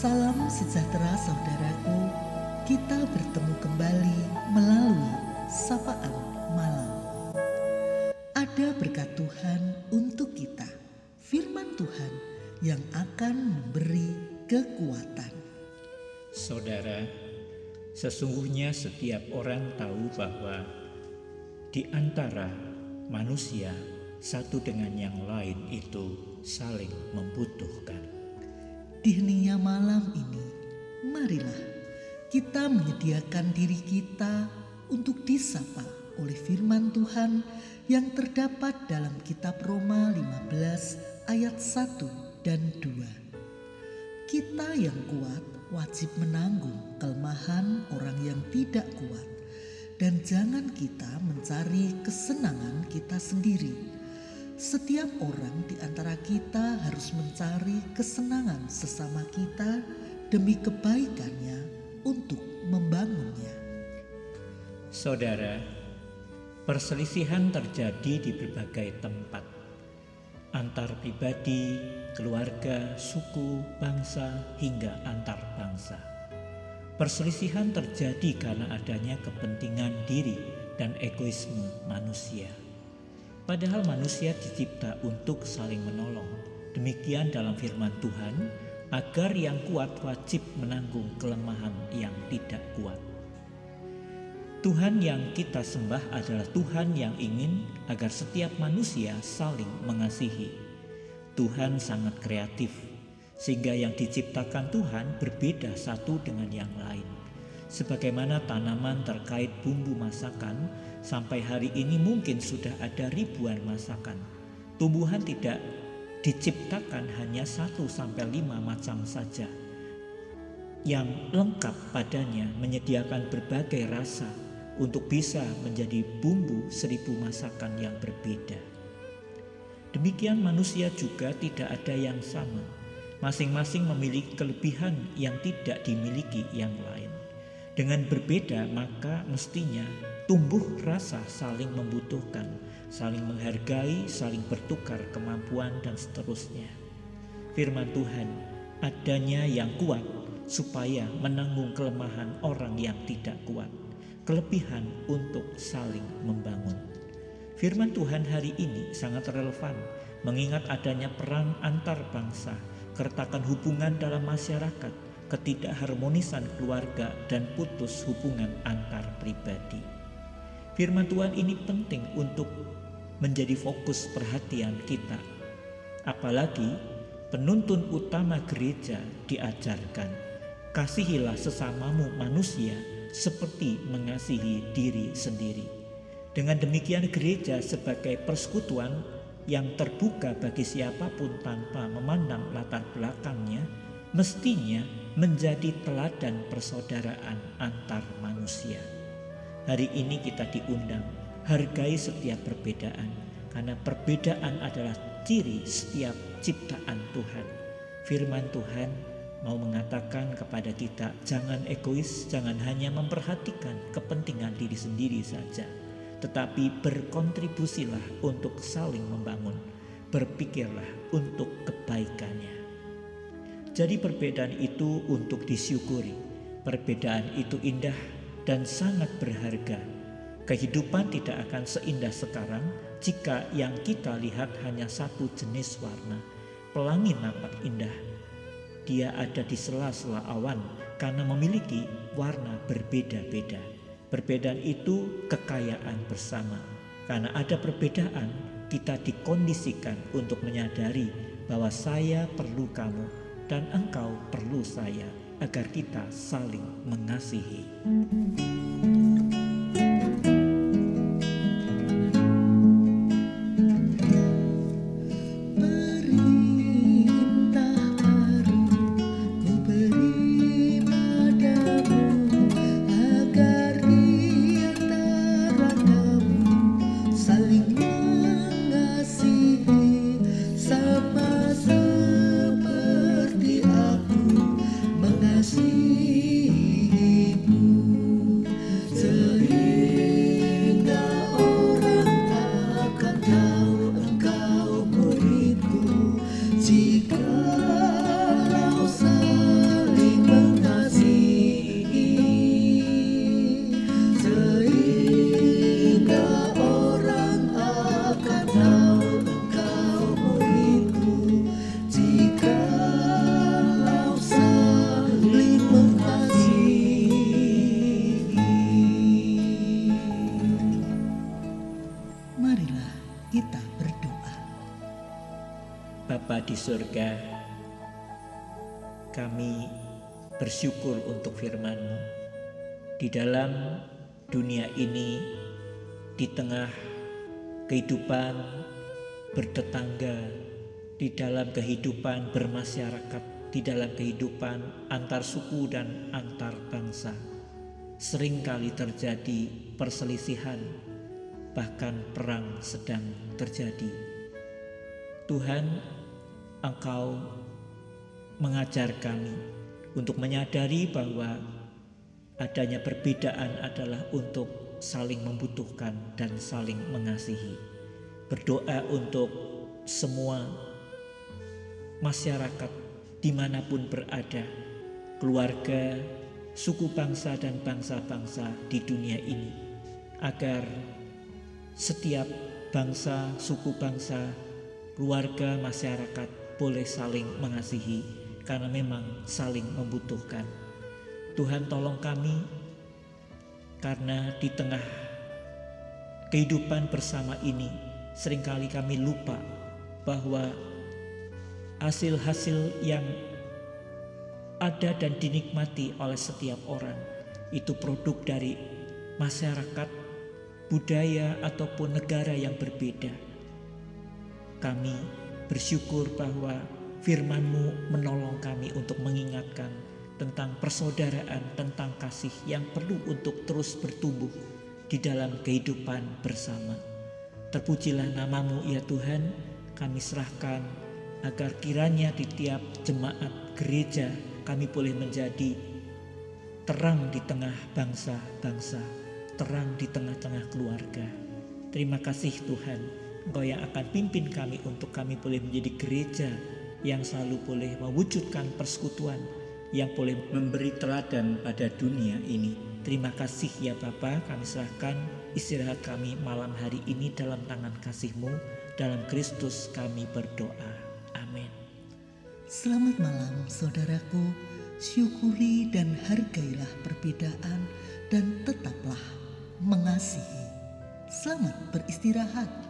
Salam sejahtera saudaraku. Kita bertemu kembali melalui sapaan malam. Ada berkat Tuhan untuk kita. Firman Tuhan yang akan memberi kekuatan. Saudara, sesungguhnya setiap orang tahu bahwa di antara manusia satu dengan yang lain itu saling membutuhkan. Di hening malam ini, marilah kita menyediakan diri kita untuk disapa oleh firman Tuhan yang terdapat dalam kitab Roma 15 ayat 1 dan 2. Kita yang kuat wajib menanggung kelemahan orang yang tidak kuat dan jangan kita mencari kesenangan kita sendiri setiap orang di antara kita harus mencari kesenangan sesama kita demi kebaikannya untuk membangunnya. Saudara, perselisihan terjadi di berbagai tempat. Antar pribadi, keluarga, suku, bangsa, hingga antar bangsa. Perselisihan terjadi karena adanya kepentingan diri dan egoisme manusia. Padahal manusia dicipta untuk saling menolong. Demikian dalam firman Tuhan, agar yang kuat wajib menanggung kelemahan yang tidak kuat. Tuhan yang kita sembah adalah Tuhan yang ingin agar setiap manusia saling mengasihi. Tuhan sangat kreatif, sehingga yang diciptakan Tuhan berbeda satu dengan yang lain. Sebagaimana tanaman terkait bumbu masakan Sampai hari ini mungkin sudah ada ribuan masakan. Tumbuhan tidak diciptakan hanya satu sampai lima macam saja. Yang lengkap padanya menyediakan berbagai rasa untuk bisa menjadi bumbu seribu masakan yang berbeda. Demikian manusia juga tidak ada yang sama. Masing-masing memiliki kelebihan yang tidak dimiliki yang lain. Dengan berbeda, maka mestinya tumbuh rasa saling membutuhkan, saling menghargai, saling bertukar kemampuan, dan seterusnya. Firman Tuhan, adanya yang kuat supaya menanggung kelemahan orang yang tidak kuat, kelebihan untuk saling membangun. Firman Tuhan hari ini sangat relevan mengingat adanya perang antar bangsa, keretakan hubungan dalam masyarakat, ketidakharmonisan keluarga dan putus hubungan antar pribadi. Firman Tuhan ini penting untuk menjadi fokus perhatian kita. Apalagi penuntun utama gereja diajarkan, kasihilah sesamamu manusia seperti mengasihi diri sendiri. Dengan demikian gereja sebagai persekutuan yang terbuka bagi siapa pun tanpa memandang latar belakangnya, mestinya menjadi teladan persaudaraan antar manusia. Hari ini kita diundang hargai setiap perbedaan karena perbedaan adalah ciri setiap ciptaan Tuhan. Firman Tuhan mau mengatakan kepada kita, jangan egois, jangan hanya memperhatikan kepentingan diri sendiri saja, tetapi berkontribusilah untuk saling membangun, berpikirlah untuk kebaikannya. Jadi perbedaan itu untuk disyukuri. Perbedaan itu indah dan sangat berharga. Kehidupan tidak akan seindah sekarang jika yang kita lihat hanya satu jenis warna. Pelangi nampak indah. Dia ada di sela-sela awan karena memiliki warna berbeda-beda. Perbedaan itu kekayaan bersama. Karena ada perbedaan, kita dikondisikan untuk menyadari bahwa saya perlu kamu dan engkau perlu saya agar kita saling mengasihi. Di surga, kami bersyukur untuk firman-Mu. Di dalam dunia ini, di tengah kehidupan bertetangga, di dalam kehidupan bermasyarakat, di dalam kehidupan antar suku dan antar bangsa. Seringkali terjadi perselisihan, bahkan perang sedang terjadi. Tuhan, Engkau mengajar kami untuk menyadari bahwa adanya perbedaan adalah untuk saling membutuhkan dan saling mengasihi. Berdoa untuk semua masyarakat di mana pun berada, keluarga, suku bangsa dan bangsa-bangsa di dunia ini, agar setiap bangsa, suku bangsa, keluarga, masyarakat boleh saling mengasihi karena memang saling membutuhkan. Tuhan tolong kami karena di tengah kehidupan bersama ini sering kali kami lupa bahwa hasil-hasil yang ada dan dinikmati oleh setiap orang itu produk dari masyarakat, budaya ataupun negara yang berbeda. Kami bersyukur bahwa firman-Mu menolong kami untuk mengingatkan tentang persaudaraan, tentang kasih yang perlu untuk terus bertumbuh di dalam kehidupan bersama. Terpujilah namamu ya Tuhan, kami serahkan agar kiranya di tiap jemaat gereja kami boleh menjadi terang di tengah bangsa-bangsa, terang di tengah-tengah keluarga. Terima kasih Tuhan, Engkau yang akan pimpin kami untuk kami boleh menjadi gereja yang selalu boleh mewujudkan persekutuan yang boleh memberi teladan pada dunia ini. Terima kasih ya Bapa, kami serahkan istirahat kami malam hari ini dalam tangan kasih-Mu. Dalam Kristus kami berdoa. Amin. Selamat malam saudaraku, syukuri dan hargailah perbedaan dan tetaplah mengasihi. Selamat beristirahat.